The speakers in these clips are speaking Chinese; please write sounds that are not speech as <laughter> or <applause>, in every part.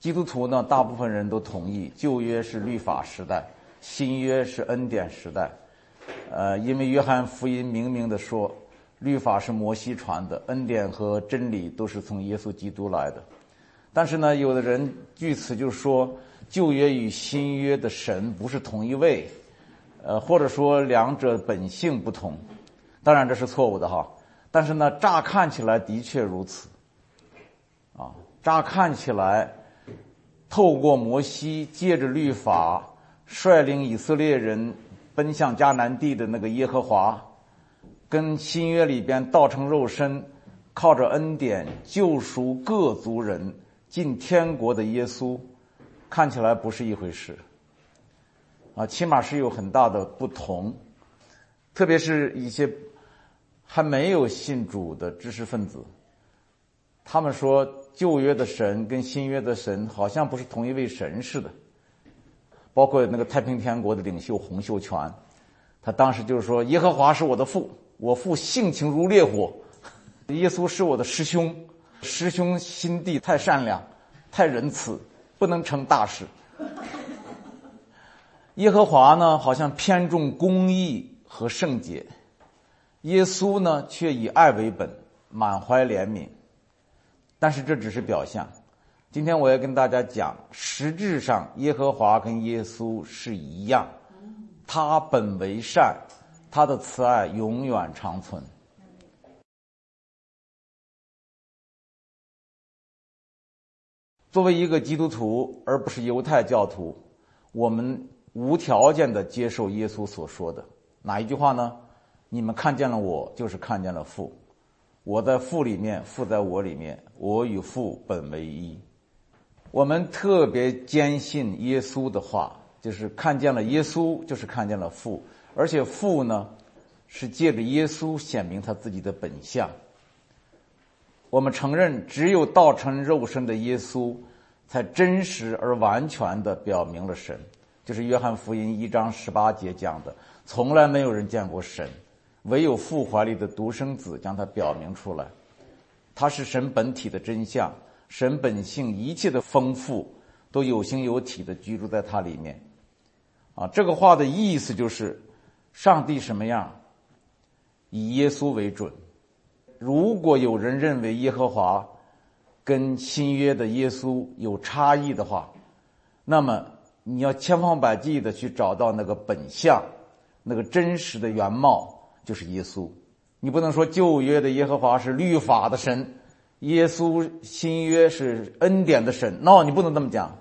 基督徒呢，大部分人都同意旧约是律法时代，新约是恩典时代。呃，因为约翰福音明明的说，律法是摩西传的，恩典和真理都是从耶稣基督来的。但是呢，有的人据此就说旧约与新约的神不是同一位，呃，或者说两者本性不同。当然这是错误的哈。但是呢，乍看起来的确如此。啊，乍看起来。透过摩西借着律法率领以色列人奔向迦南地的那个耶和华，跟新约里边道成肉身，靠着恩典救赎各族人进天国的耶稣，看起来不是一回事。啊，起码是有很大的不同，特别是一些还没有信主的知识分子，他们说。旧约的神跟新约的神好像不是同一位神似的，包括那个太平天国的领袖洪秀全，他当时就是说：“耶和华是我的父，我父性情如烈火；耶稣是我的师兄，师兄心地太善良，太仁慈，不能成大事。”耶和华呢，好像偏重公义和圣洁；耶稣呢，却以爱为本，满怀怜悯。但是这只是表象，今天我要跟大家讲，实质上耶和华跟耶稣是一样，他本为善，他的慈爱永远长存。作为一个基督徒，而不是犹太教徒，我们无条件的接受耶稣所说的哪一句话呢？你们看见了我，就是看见了父。我在父里面，父在我里面，我与父本为一。我们特别坚信耶稣的话，就是看见了耶稣，就是看见了父，而且父呢，是借着耶稣显明他自己的本相。我们承认，只有道成肉身的耶稣，才真实而完全的表明了神，就是约翰福音一章十八节讲的，从来没有人见过神。唯有父怀里的独生子将它表明出来，它是神本体的真相，神本性一切的丰富都有形有体的居住在它里面。啊，这个话的意思就是，上帝什么样，以耶稣为准。如果有人认为耶和华跟新约的耶稣有差异的话，那么你要千方百计的去找到那个本相，那个真实的原貌。就是耶稣，你不能说旧约的耶和华是律法的神，耶稣新约是恩典的神。no，你不能这么讲。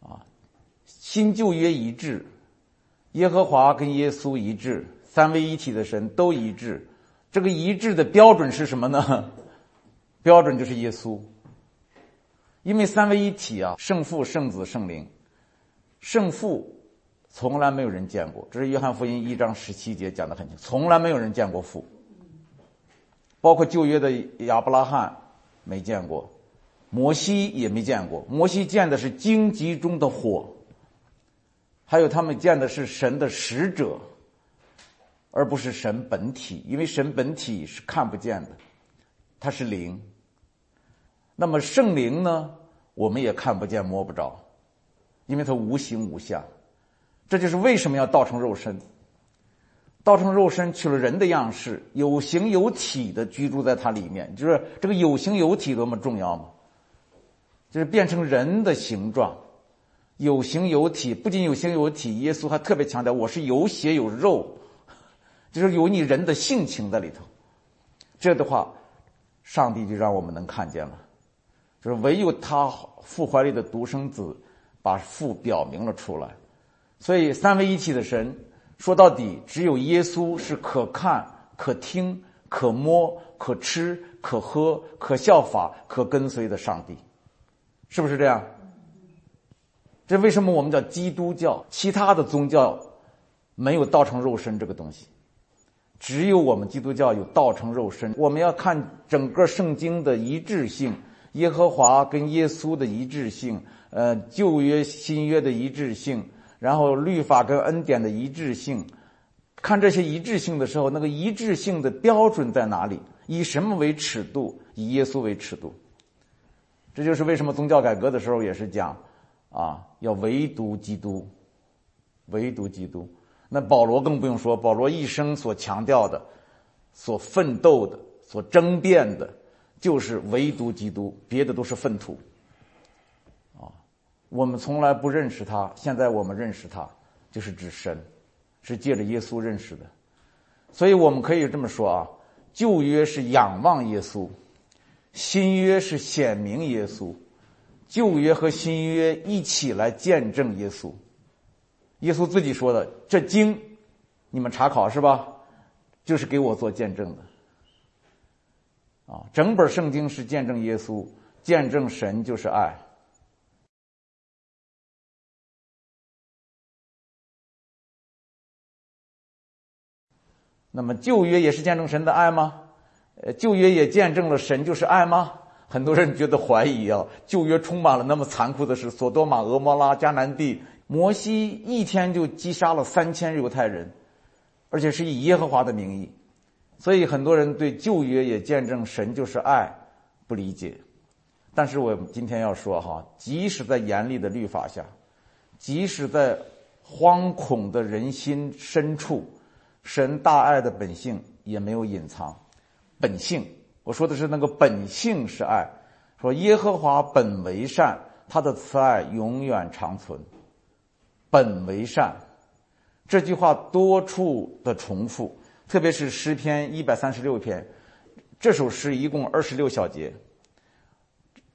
啊，新旧约一致，耶和华跟耶稣一致，三位一体的神都一致。这个一致的标准是什么呢？标准就是耶稣，因为三位一体啊，圣父、圣子、圣灵，圣父。从来没有人见过，这是约翰福音一章十七节讲的很清楚，从来没有人见过父，包括旧约的亚伯拉罕没见过，摩西也没见过，摩西见的是荆棘中的火，还有他们见的是神的使者，而不是神本体，因为神本体是看不见的，它是灵。那么圣灵呢，我们也看不见摸不着，因为它无形无相。这就是为什么要道成肉身。道成肉身取了人的样式，有形有体的居住在它里面。就是这个有形有体多么重要吗？就是变成人的形状，有形有体。不仅有形有体，耶稣还特别强调我是有血有肉，就是有你人的性情在里头。这样的话，上帝就让我们能看见了，就是唯有他父怀里的独生子，把父表明了出来。所以，三位一体的神，说到底，只有耶稣是可看、可听、可摸、可吃、可喝、可效法、可跟随的上帝，是不是这样？这为什么我们叫基督教？其他的宗教没有道成肉身这个东西，只有我们基督教有道成肉身。我们要看整个圣经的一致性，耶和华跟耶稣的一致性，呃，旧约、新约的一致性。然后律法跟恩典的一致性，看这些一致性的时候，那个一致性的标准在哪里？以什么为尺度？以耶稣为尺度。这就是为什么宗教改革的时候也是讲，啊，要唯独基督，唯独基督。那保罗更不用说，保罗一生所强调的、所奋斗的、所争辩的，就是唯独基督，别的都是粪土。我们从来不认识他，现在我们认识他，就是指神，是借着耶稣认识的。所以我们可以这么说啊，旧约是仰望耶稣。新约是显明耶稣，旧约和新约一起来见证耶稣。耶稣自己说的：“这经，你们查考是吧？就是给我做见证的。”啊，整本圣经是见证耶稣，见证神就是爱。那么旧约也是见证神的爱吗？呃，旧约也见证了神就是爱吗？很多人觉得怀疑啊。旧约充满了那么残酷的事，索多玛、俄摩拉、迦南地，摩西一天就击杀了三千犹太人，而且是以耶和华的名义。所以很多人对旧约也见证神就是爱不理解。但是我今天要说哈，即使在严厉的律法下，即使在惶恐的人心深处，神大爱的本性也没有隐藏。本性，我说的是那个本性是爱。说耶和华本为善，他的慈爱永远长存。本为善，这句话多处的重复，特别是诗篇一百三十六篇，这首诗一共二十六小节，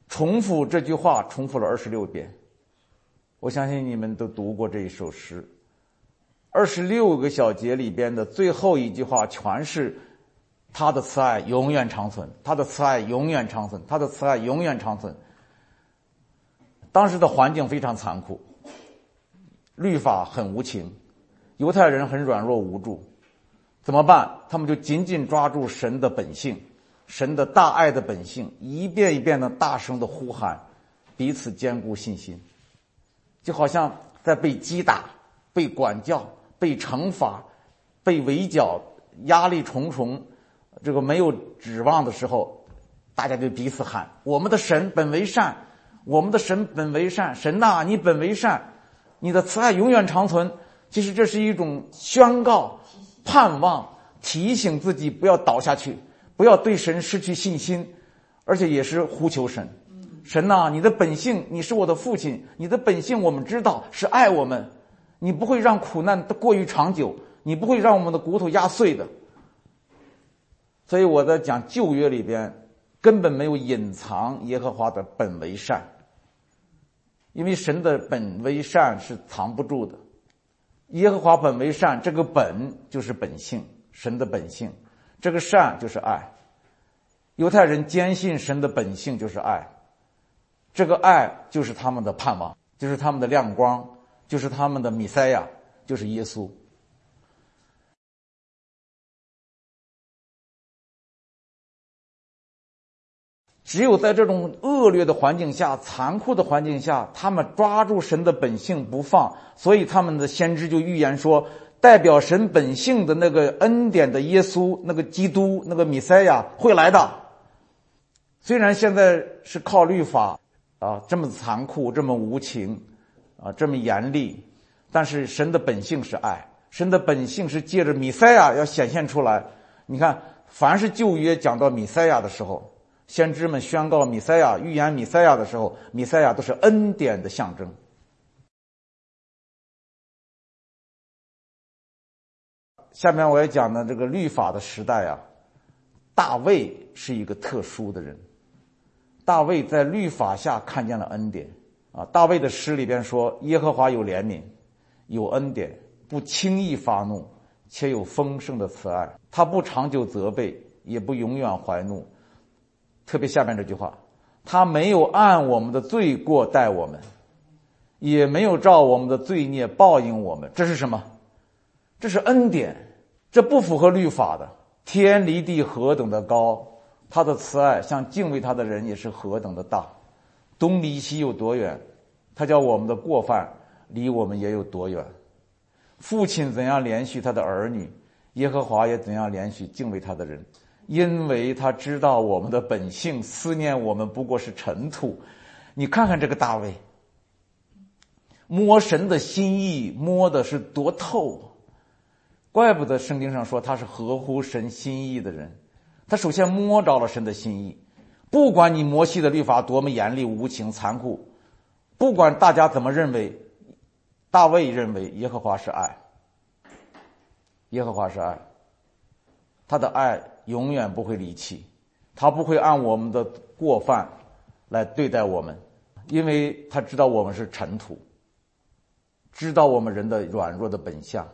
重复这句话重复了二十六遍。我相信你们都读过这一首诗，二十六个小节里边的最后一句话全是。他的慈爱永远长存，他的慈爱永远长存，他的慈爱永远长存。当时的环境非常残酷，律法很无情，犹太人很软弱无助，怎么办？他们就紧紧抓住神的本性，神的大爱的本性，一遍一遍的大声的呼喊，彼此坚固信心，就好像在被击打、被管教、被惩罚、被围剿，压力重重。这个没有指望的时候，大家就彼此喊：“我们的神本为善，我们的神本为善，神呐，你本为善，你的慈爱永远长存。”其实这是一种宣告、盼望、提醒自己不要倒下去，不要对神失去信心，而且也是呼求神：“神呐，你的本性，你是我的父亲，你的本性我们知道是爱我们，你不会让苦难过于长久，你不会让我们的骨头压碎的。”所以我在讲旧约里边，根本没有隐藏耶和华的本为善，因为神的本为善是藏不住的。耶和华本为善，这个本就是本性，神的本性，这个善就是爱。犹太人坚信神的本性就是爱，这个爱就是他们的盼望，就是他们的亮光，就是他们的弥赛亚，就是耶稣。只有在这种恶劣的环境下、残酷的环境下，他们抓住神的本性不放，所以他们的先知就预言说，代表神本性的那个恩典的耶稣、那个基督、那个弥赛亚会来的。虽然现在是靠律法啊，这么残酷、这么无情啊，这么严厉，但是神的本性是爱，神的本性是借着米赛亚要显现出来。你看，凡是旧约讲到米赛亚的时候。先知们宣告米赛亚、预言米赛亚的时候，米赛亚都是恩典的象征。下面我要讲的这个律法的时代啊，大卫是一个特殊的人。大卫在律法下看见了恩典啊。大卫的诗里边说：“耶和华有怜悯，有恩典，不轻易发怒，且有丰盛的慈爱。他不长久责备，也不永远怀怒。”特别下面这句话，他没有按我们的罪过待我们，也没有照我们的罪孽报应我们。这是什么？这是恩典，这不符合律法的。天离地何等的高，他的慈爱像敬畏他的人也是何等的大。东离西有多远，他叫我们的过犯离我们也有多远。父亲怎样连续他的儿女，耶和华也怎样连续敬畏他的人。因为他知道我们的本性，思念我们不过是尘土。你看看这个大卫，摸神的心意摸的是多透，怪不得圣经上说他是合乎神心意的人。他首先摸着了神的心意，不管你摩西的律法多么严厉、无情、残酷，不管大家怎么认为，大卫认为耶和华是爱，耶和华是爱，他的爱永远不会离弃，他不会按我们的过犯来对待我们，因为他知道我们是尘土，知道我们人的软弱的本相，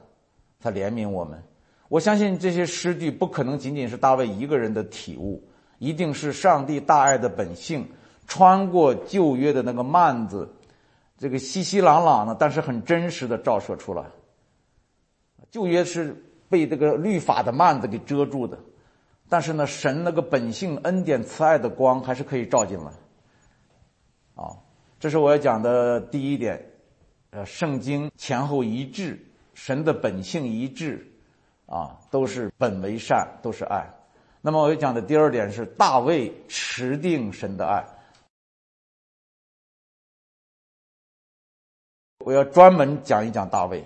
他怜悯我们。我相信这些诗句不可能仅仅是大卫一个人的体悟，一定是上帝大爱的本性穿过旧约的那个幔子，这个稀稀朗朗的，但是很真实的照射出来。旧约是被这个律法的幔子给遮住的，但是呢，神那个本性恩典慈爱的光还是可以照进来。啊，这是我要讲的第一点，呃，圣经前后一致，神的本性一致。啊，都是本为善，都是爱。那么我要讲的第二点是大卫持定神的爱。我要专门讲一讲大卫。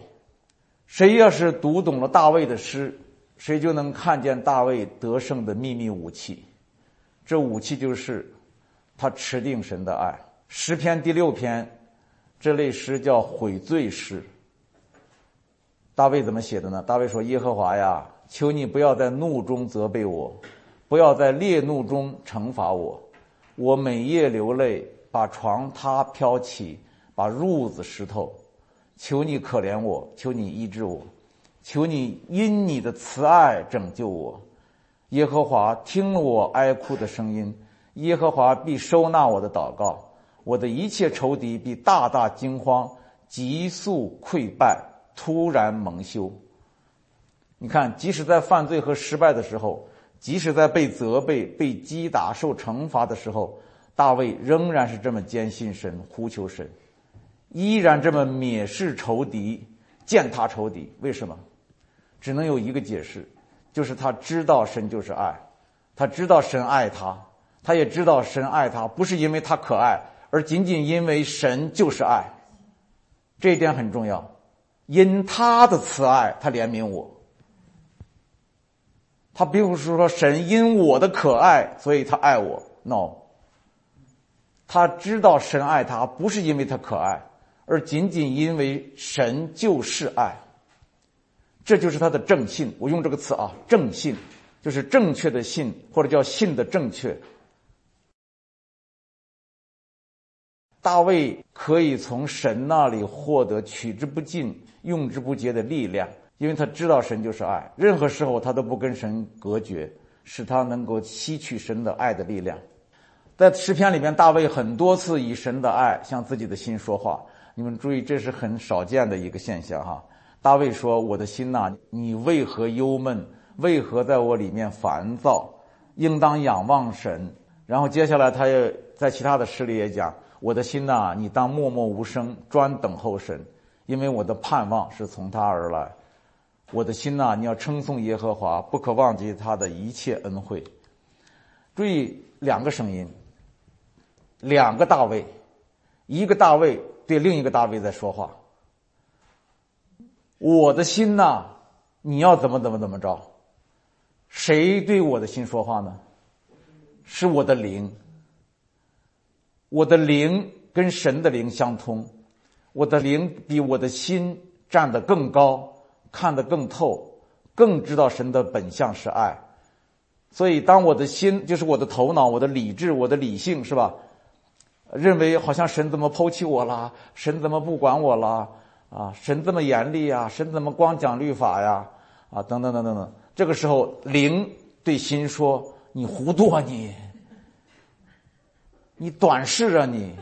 谁要是读懂了大卫的诗，谁就能看见大卫得胜的秘密武器。这武器就是他持定神的爱。诗篇第六篇，这类诗叫悔罪诗。大卫怎么写的呢？大卫说：“耶和华呀，求你不要在怒中责备我，不要在烈怒中惩罚我。我每夜流泪，把床榻飘起，把褥子湿透。求你可怜我，求你医治我，求你因你的慈爱拯救我。耶和华听了我哀哭的声音，耶和华必收纳我的祷告。我的一切仇敌必大大惊慌，急速溃败。”突然蒙羞。你看，即使在犯罪和失败的时候，即使在被责备、被击打、受惩罚的时候，大卫仍然是这么坚信神、呼求神，依然这么蔑视仇敌、践踏仇敌。为什么？只能有一个解释，就是他知道神就是爱，他知道神爱他，他也知道神爱他，不是因为他可爱，而仅仅因为神就是爱。这一点很重要。因他的慈爱，他怜悯我。他并不是说神因我的可爱，所以他爱我。No，他知道神爱他，不是因为他可爱，而仅仅因为神就是爱。这就是他的正信。我用这个词啊，正信，就是正确的信，或者叫信的正确。大卫可以从神那里获得取之不尽。用之不竭的力量，因为他知道神就是爱，任何时候他都不跟神隔绝，使他能够吸取神的爱的力量。在诗篇里面，大卫很多次以神的爱向自己的心说话。你们注意，这是很少见的一个现象哈。大卫说：“我的心呐，你为何忧闷？为何在我里面烦躁？应当仰望神。”然后接下来，他又在其他的诗里也讲：“我的心呐，你当默默无声，专等候神。”因为我的盼望是从他而来，我的心呐，你要称颂耶和华，不可忘记他的一切恩惠。注意两个声音，两个大卫，一个大卫对另一个大卫在说话。我的心呐，你要怎么怎么怎么着？谁对我的心说话呢？是我的灵，我的灵跟神的灵相通。我的灵比我的心站得更高，看得更透，更知道神的本相是爱。所以，当我的心就是我的头脑、我的理智、我的理性，是吧？认为好像神怎么抛弃我了？神怎么不管我了？啊，神这么严厉啊？神怎么光讲律法呀？啊，等等等等等。这个时候，灵对心说：“你糊涂啊你！你短视啊你！”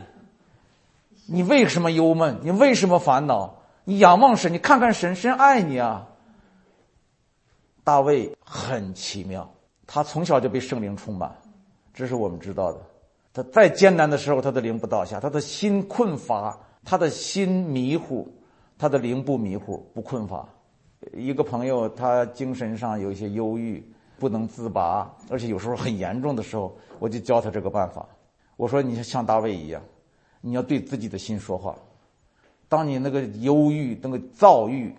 你为什么忧闷？你为什么烦恼？你仰望神，你看看神，神爱你啊！大卫很奇妙，他从小就被圣灵充满，这是我们知道的。他再艰难的时候，他的灵不倒下，他的心困乏，他的心迷糊，他的灵不迷糊，不困乏。一个朋友，他精神上有一些忧郁，不能自拔，而且有时候很严重的时候，我就教他这个办法。我说你像大卫一样，你要对自己的心说话。当你那个忧郁、那个躁郁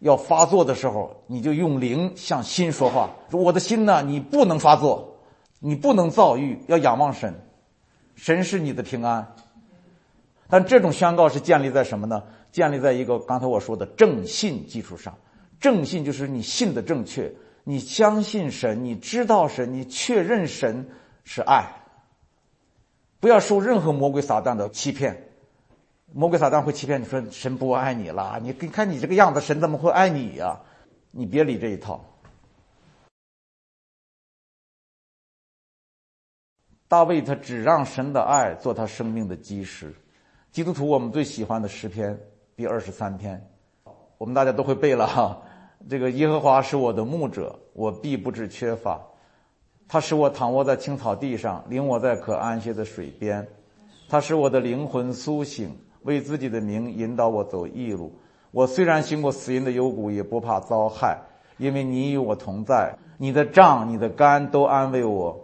要发作的时候，你就用灵向心说话，说我的心呢，你不能发作，你不能躁郁，要仰望神，神是你的平安。但这种宣告是建立在什么呢？建立在一个刚才我说的正信基础上。正信就是你信的正确，你相信神，你知道神，你确认神是爱。不要受任何魔鬼撒旦的欺骗，魔鬼撒旦会欺骗你说神不爱你了，你你看你这个样子，神怎么会爱你呀？你别理这一套。大卫他只让神的爱做他生命的基石。基督徒我们最喜欢的诗篇第二十三篇，我们大家都会背了哈。这个耶和华是我的牧者，我必不致缺乏。他使我躺卧在青草地上，领我在可安歇的水边。他使我的灵魂苏醒，为自己的名引导我走义路。我虽然行过死荫的幽谷，也不怕遭害，因为你与我同在。你的杖、你的竿都安慰我。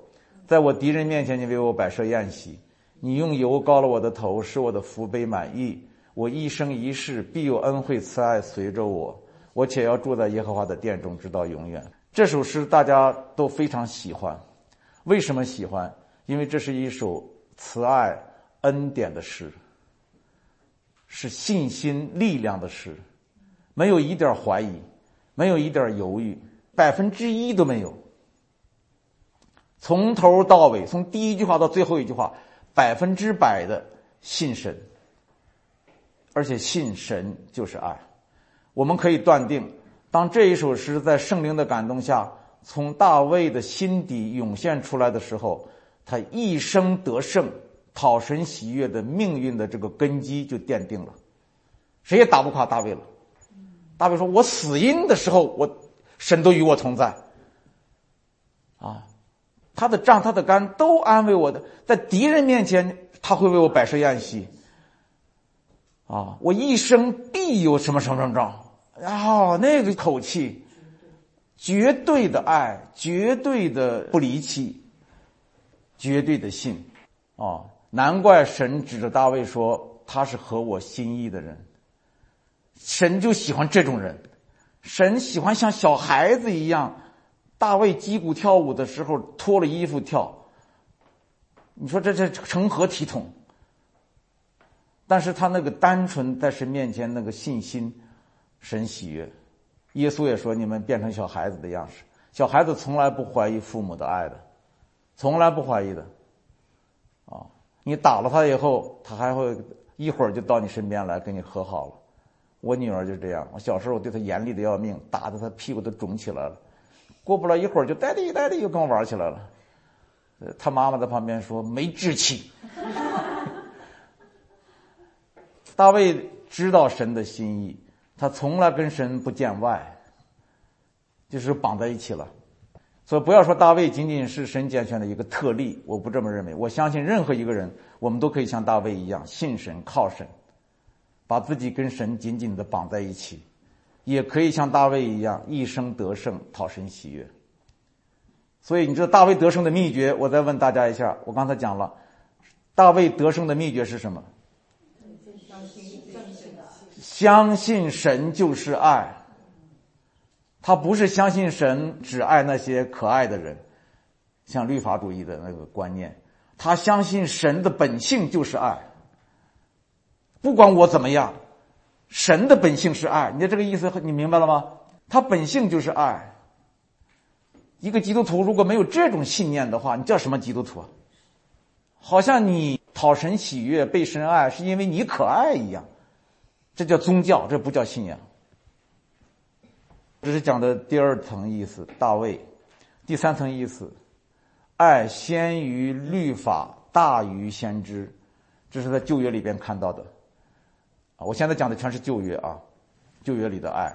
在我敌人面前，你为我摆设宴席。你用油膏了我的头，使我的福杯满溢。我一生一世必有恩惠慈爱随着我。我且要住在耶和华的殿中，直到永远。这首诗大家都非常喜欢，为什么喜欢？因为这是一首慈爱恩典的诗，是信心力量的诗，没有一点怀疑，没有一点犹豫，百分之一都没有。从头到尾，从第一句话到最后一句话，百分之百的信神，而且信神就是爱。我们可以断定，当这一首诗在圣灵的感动下，从大卫的心底涌现出来的时候，他一生得胜、讨神喜悦的命运的这个根基就奠定了，谁也打不垮大卫了。大卫说：“我死因的时候，我神都与我同在。”啊，他的杖、他的杆都安慰我的，在敌人面前，他会为我摆设宴席。啊，我一生必有什么什么什么仗。哦，那个口气，绝对的爱，绝对的不离弃，绝对的信，啊，难怪神指着大卫说他是合我心意的人。神就喜欢这种人，神喜欢像小孩子一样，大卫击鼓跳舞的时候脱了衣服跳，你说这这成何体统？但是他那个单纯在神面前那个信心，神喜悦。耶稣也说：“你们变成小孩子的样式。小孩子从来不怀疑父母的爱的，从来不怀疑的。啊，你打了他以后，他还会一会儿就到你身边来跟你和好了。我女儿就这样。我小时候对她严厉的要命，打的她屁股都肿起来了。过不了一会儿就呆地呆地又跟我玩起来了。他妈妈在旁边说：没志气。” <laughs> 大卫知道神的心意，他从来跟神不见外，就是绑在一起了。所以不要说大卫仅仅是神拣选的一个特例，我不这么认为。我相信任何一个人，我们都可以像大卫一样信神、靠神，把自己跟神紧紧的绑在一起，也可以像大卫一样一生得胜、讨神喜悦。所以你知道大卫得胜的秘诀？我再问大家一下，我刚才讲了，大卫得胜的秘诀是什么？相信神就是爱，他不是相信神只爱那些可爱的人，像律法主义的那个观念。他相信神的本性就是爱，不管我怎么样，神的本性是爱。你的这个意思你明白了吗？他本性就是爱。一个基督徒如果没有这种信念的话，你叫什么基督徒啊？好像你讨神喜悦、被神爱，是因为你可爱一样。这叫宗教，这不叫信仰。这是讲的第二层意思，大卫；第三层意思，爱先于律法，大于先知。这是在旧约里边看到的。啊，我现在讲的全是旧约啊，旧约里的爱。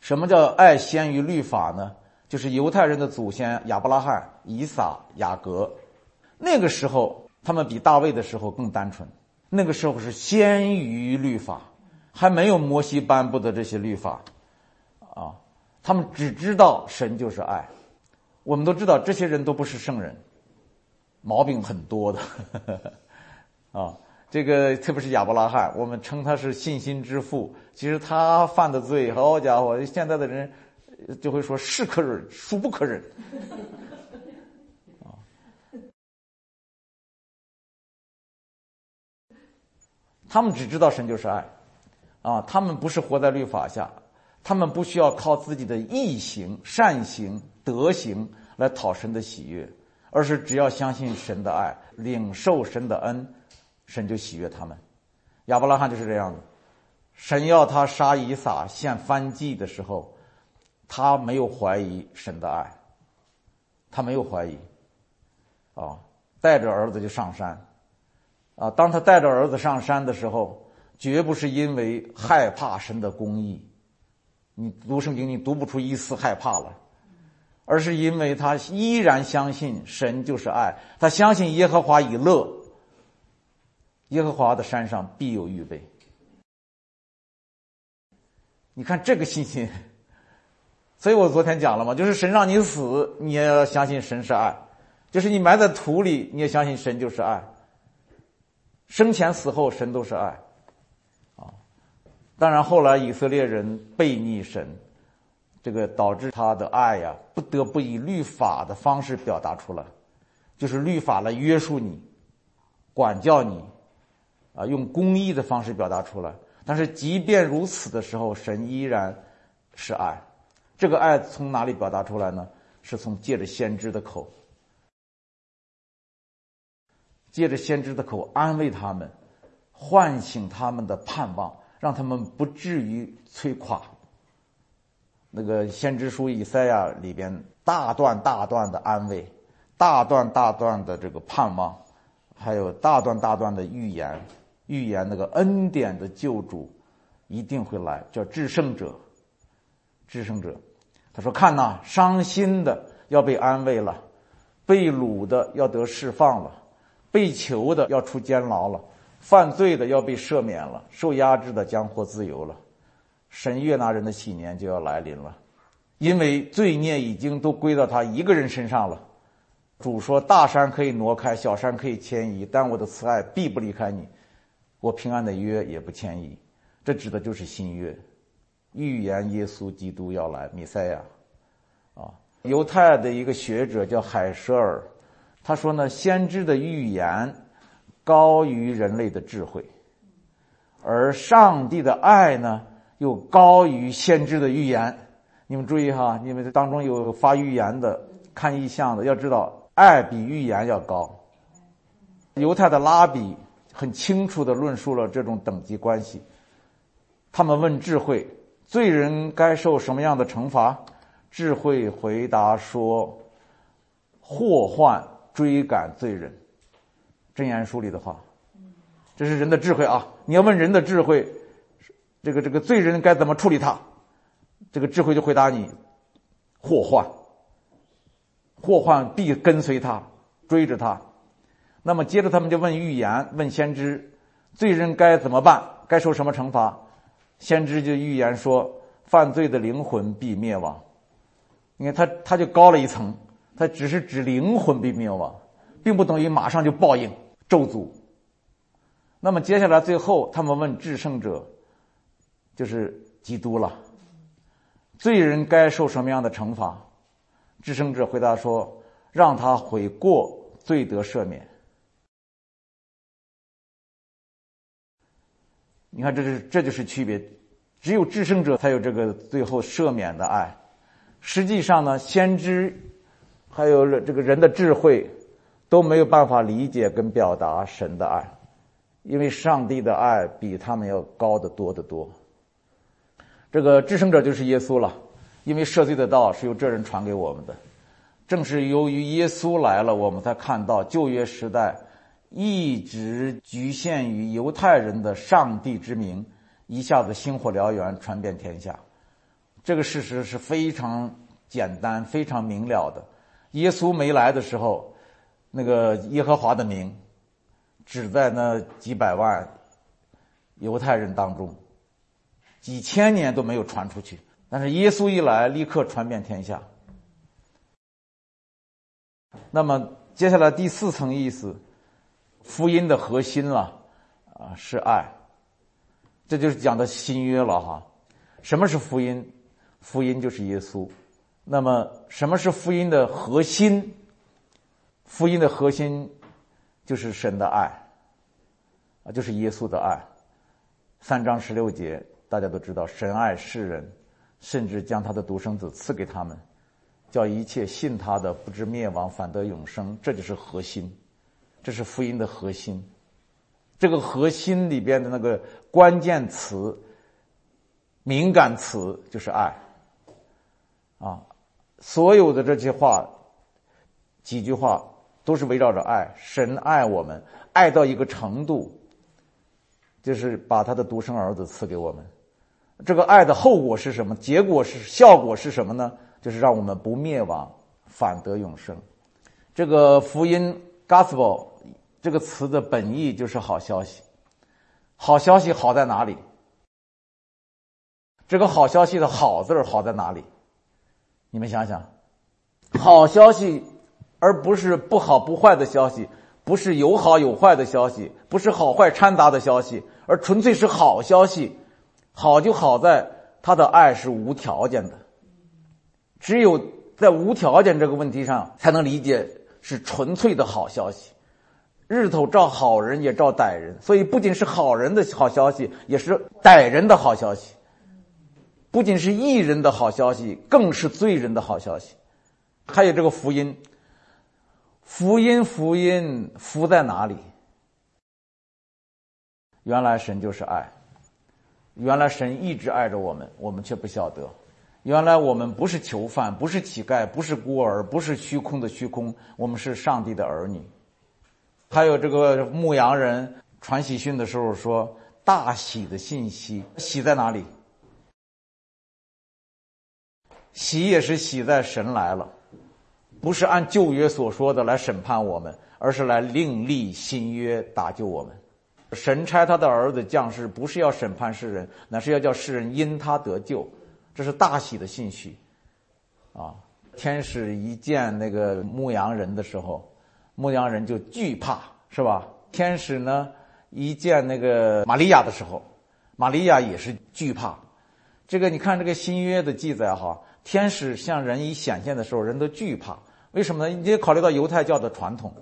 什么叫爱先于律法呢？就是犹太人的祖先亚伯拉罕、以撒、雅各，那个时候。他们比大卫的时候更单纯，那个时候是先于律法，还没有摩西颁布的这些律法，啊，他们只知道神就是爱。我们都知道这些人都不是圣人，毛病很多的，<laughs> 啊，这个特别是亚伯拉罕，我们称他是信心之父。其实他犯的罪，好家伙，现在的人就会说是可忍，孰不可忍。他们只知道神就是爱，啊，他们不是活在律法下，他们不需要靠自己的义行、善行、德行来讨神的喜悦，而是只要相信神的爱，领受神的恩，神就喜悦他们。亚伯拉罕就是这样的，神要他杀以撒献燔祭的时候，他没有怀疑神的爱，他没有怀疑，啊，带着儿子就上山。啊，当他带着儿子上山的时候，绝不是因为害怕神的公义，你读圣经你读不出一丝害怕了，而是因为他依然相信神就是爱，他相信耶和华以乐，耶和华的山上必有预备。你看这个信心，所以我昨天讲了嘛，就是神让你死，你也要相信神是爱；就是你埋在土里，你也相信神就是爱。生前死后，神都是爱，啊，当然后来以色列人背逆神，这个导致他的爱呀，不得不以律法的方式表达出来，就是律法来约束你，管教你，啊，用公义的方式表达出来。但是即便如此的时候，神依然是爱，这个爱从哪里表达出来呢？是从借着先知的口。借着先知的口安慰他们，唤醒他们的盼望，让他们不至于摧垮。那个先知书以赛亚里边大段大段的安慰，大段大段的这个盼望，还有大段大段的预言，预言那个恩典的救主一定会来，叫制胜者。制胜者，他说：“看呐，伤心的要被安慰了，被掳的要得释放了。”被囚的要出监牢了，犯罪的要被赦免了，受压制的将获自由了，神悦纳人的喜年就要来临了，因为罪孽已经都归到他一个人身上了。主说：“大山可以挪开，小山可以迁移，但我的慈爱必不离开你，我平安的约也不迁移。”这指的就是新约，预言耶稣基督要来，弥赛亚。啊，犹太的一个学者叫海舍尔。他说呢，先知的预言高于人类的智慧，而上帝的爱呢又高于先知的预言。你们注意哈，你们当中有发预言的、看意象的，要知道爱比预言要高。犹太的拉比很清楚的论述了这种等级关系。他们问智慧：罪人该受什么样的惩罚？智慧回答说：祸患。追赶罪人，真言书里的话，这是人的智慧啊！你要问人的智慧，这个这个罪人该怎么处理他？这个智慧就回答你：祸患，祸患必跟随他，追着他。那么接着他们就问预言，问先知：罪人该怎么办？该受什么惩罚？先知就预言说：犯罪的灵魂必灭亡。你看他他就高了一层。它只是指灵魂被灭亡，并不等于马上就报应咒诅。那么接下来最后，他们问制胜者，就是基督了。罪人该受什么样的惩罚？制胜者回答说：“让他悔过，罪得赦免。”你看，这是这就是区别，只有制胜者才有这个最后赦免的爱。实际上呢，先知。还有这个人的智慧都没有办法理解跟表达神的爱，因为上帝的爱比他们要高得多得多。这个制胜者就是耶稣了，因为赦罪的道是由这人传给我们的。正是由于耶稣来了，我们才看到旧约时代一直局限于犹太人的上帝之名一下子星火燎原，传遍天下。这个事实是非常简单、非常明了的。耶稣没来的时候，那个耶和华的名只在那几百万犹太人当中，几千年都没有传出去。但是耶稣一来，立刻传遍天下。那么接下来第四层意思，福音的核心了，啊，是爱。这就是讲的新约了哈。什么是福音？福音就是耶稣。那么什么是福音的核心？福音的核心就是神的爱，啊，就是耶稣的爱。三章十六节大家都知道，神爱世人。甚至将他的独生子赐给他们，叫一切信他的不知灭亡，反得永生。这就是核心，这是福音的核心。这个核心里边的那个关键词、敏感词就是爱。啊，所有的这些话，几句话都是围绕着爱。神爱我们，爱到一个程度，就是把他的独生儿子赐给我们。这个爱的后果是什么？结果是效果是什么呢？就是让我们不灭亡，反得永生。这个福音 （gospel） 这个词的本意就是好消息。好消息好在哪里？这个好消息的好字好在哪里？你们想想，好消息，而不是不好不坏的消息，不是有好有坏的消息，不是好坏掺杂的消息，而纯粹是好消息。好就好在他的爱是无条件的，只有在无条件这个问题上才能理解是纯粹的好消息。日头照好人也照歹人，所以不仅是好人的好消息，也是歹人的好消息；不仅是异人的好消息，更是罪人的好消息。还有这个福音，福音，福音，福在哪里？原来神就是爱。原来神一直爱着我们，我们却不晓得。原来我们不是囚犯，不是乞丐，不是孤儿，不是虚空的虚空，我们是上帝的儿女。还有这个牧羊人传喜讯的时候说：“大喜的信息，喜在哪里？喜也是喜在神来了，不是按旧约所说的来审判我们，而是来另立新约打救我们。”神差他的儿子降世，不是要审判世人，乃是要叫世人因他得救。这是大喜的信息，啊！天使一见那个牧羊人的时候，牧羊人就惧怕，是吧？天使呢，一见那个玛利亚的时候，玛利亚也是惧怕。这个你看这个新约的记载哈，天使向人一显现的时候，人都惧怕。为什么呢？你得考虑到犹太教的传统，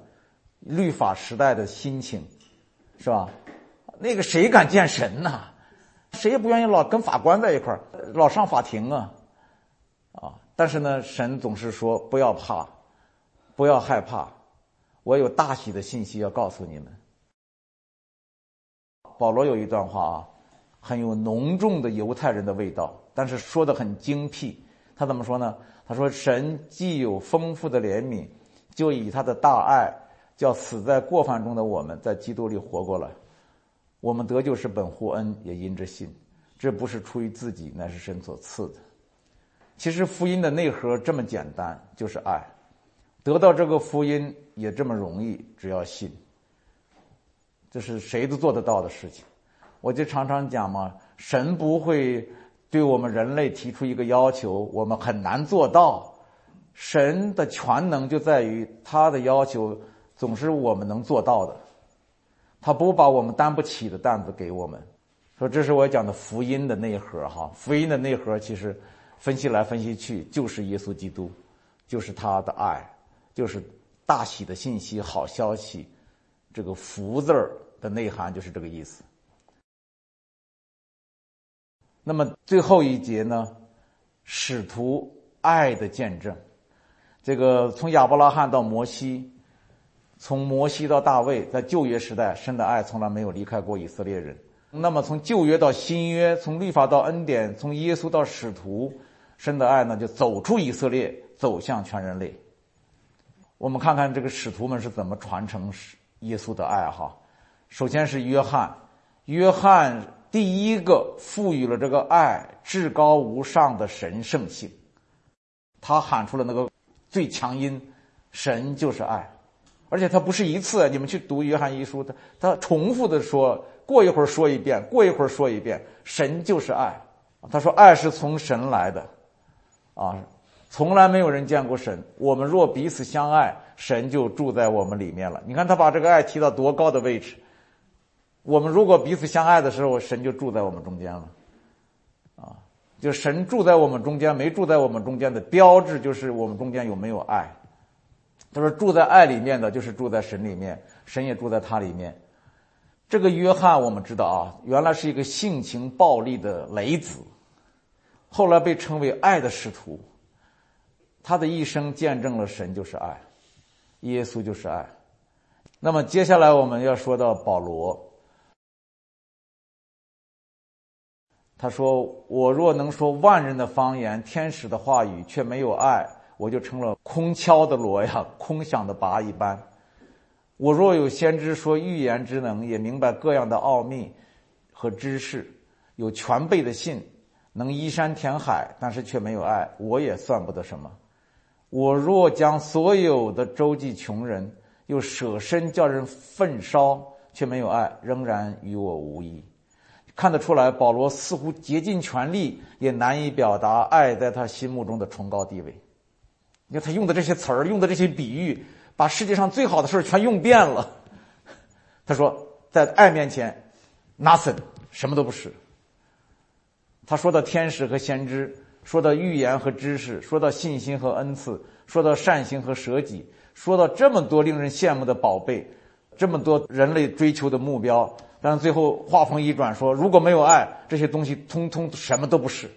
律法时代的心情。是吧？那个谁敢见神呐？谁也不愿意老跟法官在一块儿，老上法庭啊，啊！但是呢，神总是说不要怕，不要害怕，我有大喜的信息要告诉你们。保罗有一段话啊，很有浓重的犹太人的味道，但是说的很精辟。他怎么说呢？他说：“神既有丰富的怜悯，就以他的大爱。”叫死在过犯中的我们在基督里活过来，我们得救是本乎恩，也因着信，这不是出于自己，乃是神所赐的。其实福音的内核这么简单，就是爱。得到这个福音也这么容易，只要信。这是谁都做得到的事情。我就常常讲嘛，神不会对我们人类提出一个要求，我们很难做到。神的全能就在于他的要求。总是我们能做到的，他不把我们担不起的担子给我们，说这是我讲的福音的内核哈。福音的内核其实分析来分析去就是耶稣基督，就是他的爱，就是大喜的信息、好消息。这个“福”字儿的内涵就是这个意思。那么最后一节呢，使徒爱的见证，这个从亚伯拉罕到摩西。从摩西到大卫，在旧约时代，神的爱从来没有离开过以色列人。那么从旧约到新约，从律法到恩典，从耶稣到使徒，神的爱呢就走出以色列，走向全人类。我们看看这个使徒们是怎么传承耶稣的爱哈。首先是约翰，约翰第一个赋予了这个爱至高无上的神圣性，他喊出了那个最强音：神就是爱。而且他不是一次，你们去读约翰一书，他他重复的说过一会儿说一遍，过一会儿说一遍，神就是爱，他说：“爱是从神来的，啊，从来没有人见过神。我们若彼此相爱，神就住在我们里面了。你看他把这个爱提到多高的位置。我们如果彼此相爱的时候，神就住在我们中间了，啊，就神住在我们中间，没住在我们中间的标志就是我们中间有没有爱。他说住在爱里面的就是住在神里面，神也住在他里面。”这个约翰，我们知道啊，原来是一个性情暴戾的雷子，后来被称为爱的使徒。他的一生见证了神就是爱，耶稣就是爱。那么接下来我们要说到保罗，他说：“我若能说万人的方言、天使的话语，却没有爱，我就成了空敲的锣呀，空响的拔一般。”我若有先知说预言之能，也明白各样的奥秘和知识，有全备的信，能依山填海，但是却没有爱，我也算不得什么。我若将所有的周济穷人，又舍身叫人焚烧，却没有爱，仍然与我无异。看得出来，保罗似乎竭尽全力，也难以表达爱在他心目中的崇高地位。你看他用的这些词儿，用的这些比喻。把世界上最好的事全用遍了。他说，在爱面前，nothing，什么都不是。他说到天使和先知，说到预言和知识，说到信心和恩赐，说到善行和舍己，说到这么多令人羡慕的宝贝，这么多人类追求的目标，但最后话锋一转说，如果没有爱，这些东西通通什么都不是。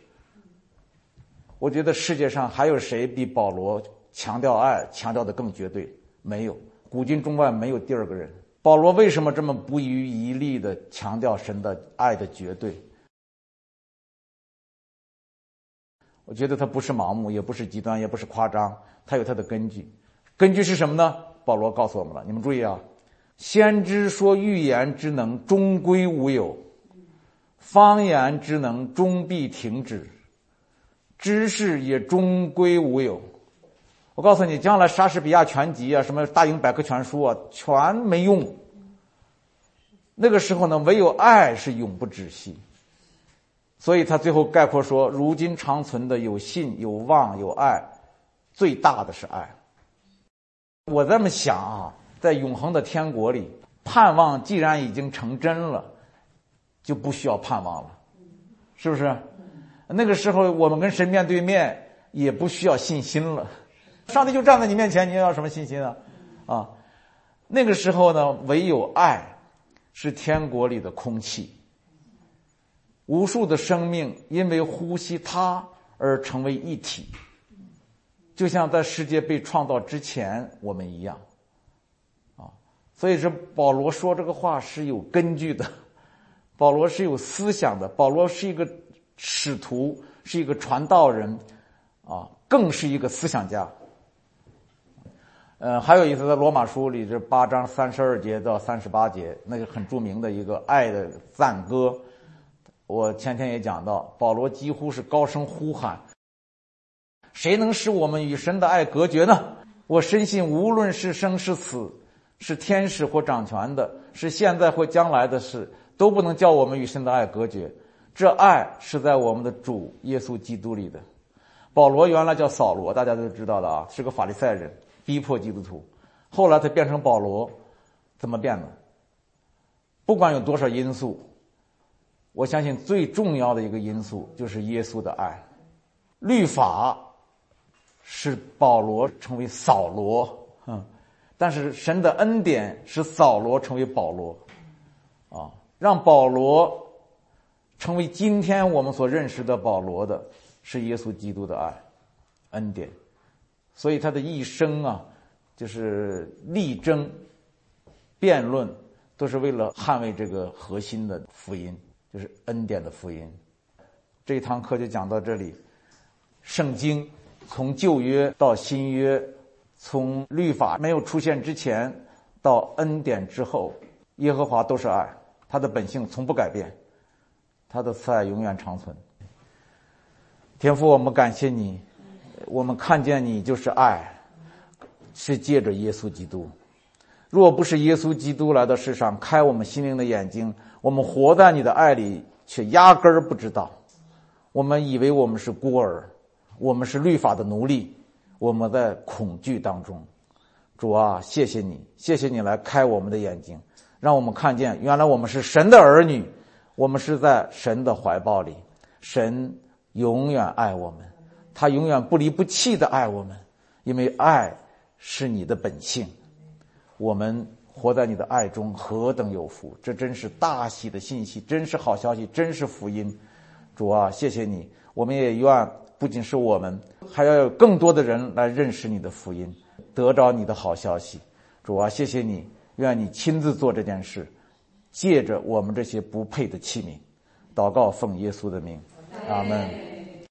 我觉得世界上还有谁比保罗强调爱强调的更绝对？没有，古今中外没有第二个人。保罗为什么这么不遗余力的强调神的爱的绝对？我觉得他不是盲目，也不是极端，也不是夸张，他有他的根据。根据是什么呢？保罗告诉我们了。你们注意啊，先知说预言之能终归无有，方言之能终必停止，知识也终归无有。我告诉你，将来莎士比亚全集啊，什么大英百科全书啊，全没用。那个时候呢，唯有爱是永不止息。所以他最后概括说：如今长存的有信、有望、有爱，最大的是爱。我这么想啊，在永恒的天国里，盼望既然已经成真了，就不需要盼望了，是不是？那个时候我们跟神面对面，也不需要信心了。上帝就站在你面前，你要什么信心啊？啊，那个时候呢，唯有爱是天国里的空气。无数的生命因为呼吸它而成为一体，就像在世界被创造之前我们一样。所以说保罗说这个话是有根据的，<laughs> 保罗是有思想的，保罗是一个使徒，是一个传道人，啊，更是一个思想家。呃，还有一次在罗马书里，这八章三十二节到三十八节，那个很著名的一个爱的赞歌。我前天也讲到，保罗几乎是高声呼喊：“谁能使我们与神的爱隔绝呢？”我深信，无论是生是死，是天使或掌权的，是现在或将来的事，都不能叫我们与神的爱隔绝。这爱是在我们的主耶稣基督里的。保罗原来叫扫罗，大家都知道的啊，是个法利赛人。逼迫基督徒，后来他变成保罗，怎么变的？不管有多少因素，我相信最重要的一个因素就是耶稣的爱。律法使保罗成为扫罗，但是神的恩典使扫罗成为保罗，啊，让保罗成为今天我们所认识的保罗的，是耶稣基督的爱，恩典。所以他的一生啊，就是力争、辩论，都是为了捍卫这个核心的福音，就是恩典的福音。这堂课就讲到这里。圣经从旧约到新约，从律法没有出现之前到恩典之后，耶和华都是爱，他的本性从不改变，他的慈爱永远长存。天父，我们感谢你。我们看见你就是爱，是借着耶稣基督。若不是耶稣基督来到世上开我们心灵的眼睛，我们活在你的爱里，却压根儿不知道。我们以为我们是孤儿，我们是律法的奴隶，我们在恐惧当中。主啊，谢谢你，谢谢你来开我们的眼睛，让我们看见原来我们是神的儿女，我们是在神的怀抱里，神永远爱我们，他永远不离不弃的爱我们，因为爱是你的本性。我们活在你的爱中，何等有福！这真是大喜的信息，真是好消息，真是福音。主啊，谢谢你！我们也愿不仅是我们，还要有更多的人来认识你的福音，得着你的好消息。主啊，谢谢你！愿你亲自做这件事，借着我们这些不配的器皿，祷告奉耶稣的名，阿门。